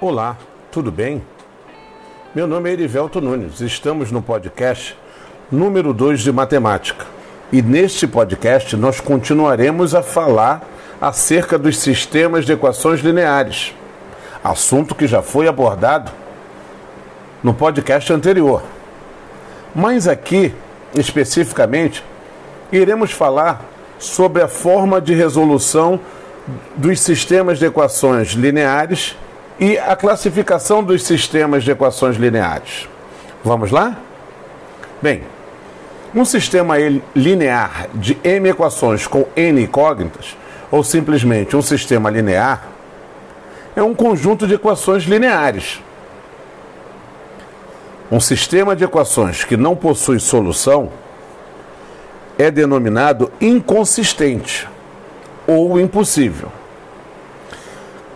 Olá, tudo bem? Meu nome é Erivelto Nunes, estamos no podcast número 2 de matemática. E neste podcast nós continuaremos a falar acerca dos sistemas de equações lineares, assunto que já foi abordado no podcast anterior. Mas aqui, especificamente, iremos falar sobre a forma de resolução dos sistemas de equações lineares e a classificação dos sistemas de equações lineares. Vamos lá? Bem, um sistema linear de m equações com n incógnitas, ou simplesmente um sistema linear, é um conjunto de equações lineares. Um sistema de equações que não possui solução é denominado inconsistente ou impossível.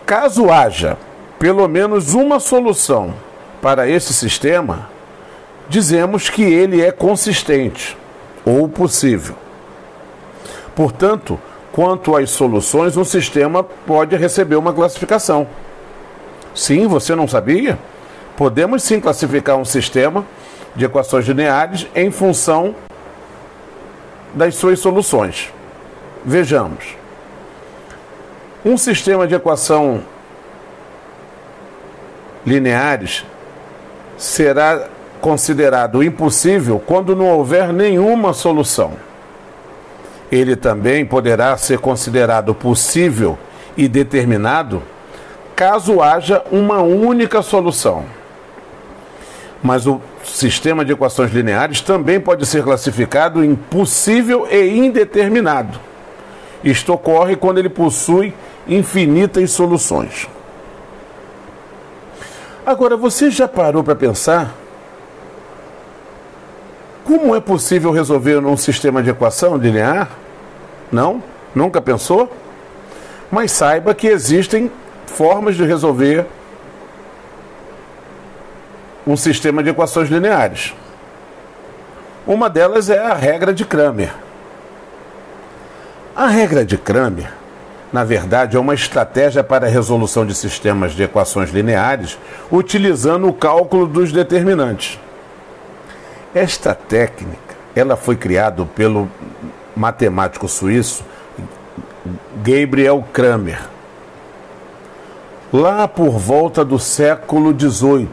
Caso haja pelo menos uma solução para esse sistema, dizemos que ele é consistente ou possível. Portanto, quanto às soluções, um sistema pode receber uma classificação. Sim, você não sabia? Podemos sim classificar um sistema de equações lineares em função das suas soluções. Vejamos. Um sistema de equação lineares será considerado impossível quando não houver nenhuma solução. Ele também poderá ser considerado possível e determinado caso haja uma única solução. Mas o sistema de equações lineares também pode ser classificado em possível e indeterminado. Isto ocorre quando ele possui infinitas soluções. Agora, você já parou para pensar como é possível resolver um sistema de equação linear? Não? Nunca pensou? Mas saiba que existem formas de resolver um sistema de equações lineares. Uma delas é a regra de Kramer. A regra de Kramer, na verdade, é uma estratégia para a resolução de sistemas de equações lineares utilizando o cálculo dos determinantes. Esta técnica, ela foi criada pelo matemático suíço Gabriel Kramer, lá por volta do século XVIII,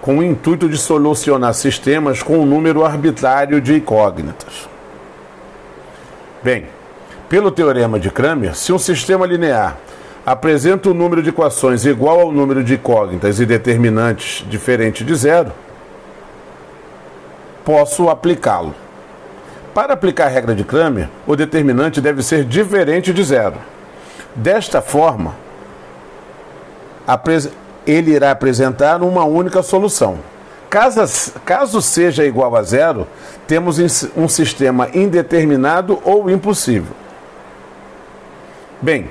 com o intuito de solucionar sistemas com um número arbitrário de incógnitas. Bem, pelo teorema de Kramer, se um sistema linear apresenta um número de equações igual ao número de incógnitas e determinantes diferente de zero, posso aplicá-lo. Para aplicar a regra de Kramer, o determinante deve ser diferente de zero. Desta forma, ele irá apresentar uma única solução. Caso, caso seja igual a zero, temos um sistema indeterminado ou impossível. Bem,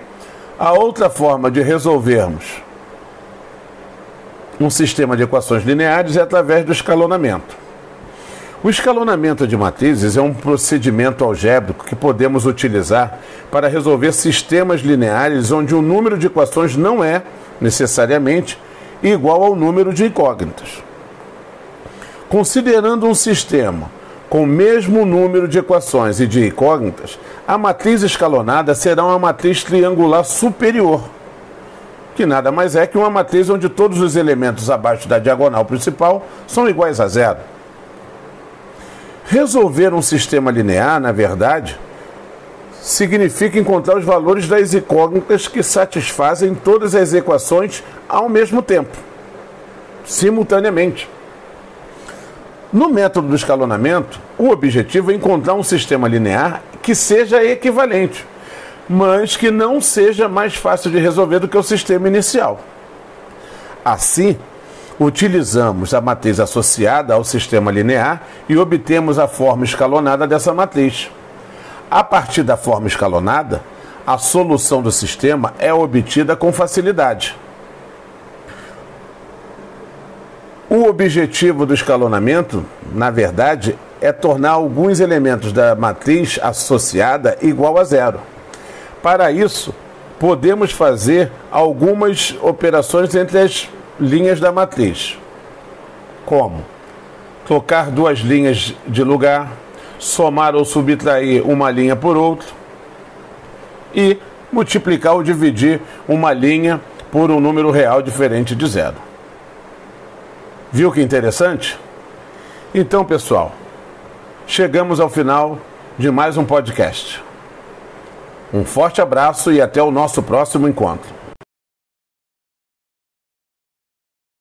a outra forma de resolvermos um sistema de equações lineares é através do escalonamento. O escalonamento de matrizes é um procedimento algébrico que podemos utilizar para resolver sistemas lineares onde o número de equações não é, necessariamente, igual ao número de incógnitas. Considerando um sistema com o mesmo número de equações e de incógnitas, a matriz escalonada será uma matriz triangular superior, que nada mais é que uma matriz onde todos os elementos abaixo da diagonal principal são iguais a zero. Resolver um sistema linear, na verdade, significa encontrar os valores das incógnitas que satisfazem todas as equações ao mesmo tempo, simultaneamente. No método do escalonamento, o objetivo é encontrar um sistema linear que seja equivalente, mas que não seja mais fácil de resolver do que o sistema inicial. Assim, utilizamos a matriz associada ao sistema linear e obtemos a forma escalonada dessa matriz. A partir da forma escalonada, a solução do sistema é obtida com facilidade. O objetivo do escalonamento, na verdade, é tornar alguns elementos da matriz associada igual a zero. Para isso, podemos fazer algumas operações entre as linhas da matriz. Como? Trocar duas linhas de lugar, somar ou subtrair uma linha por outra e multiplicar ou dividir uma linha por um número real diferente de zero. Viu que interessante? Então, pessoal, chegamos ao final de mais um podcast. Um forte abraço e até o nosso próximo encontro.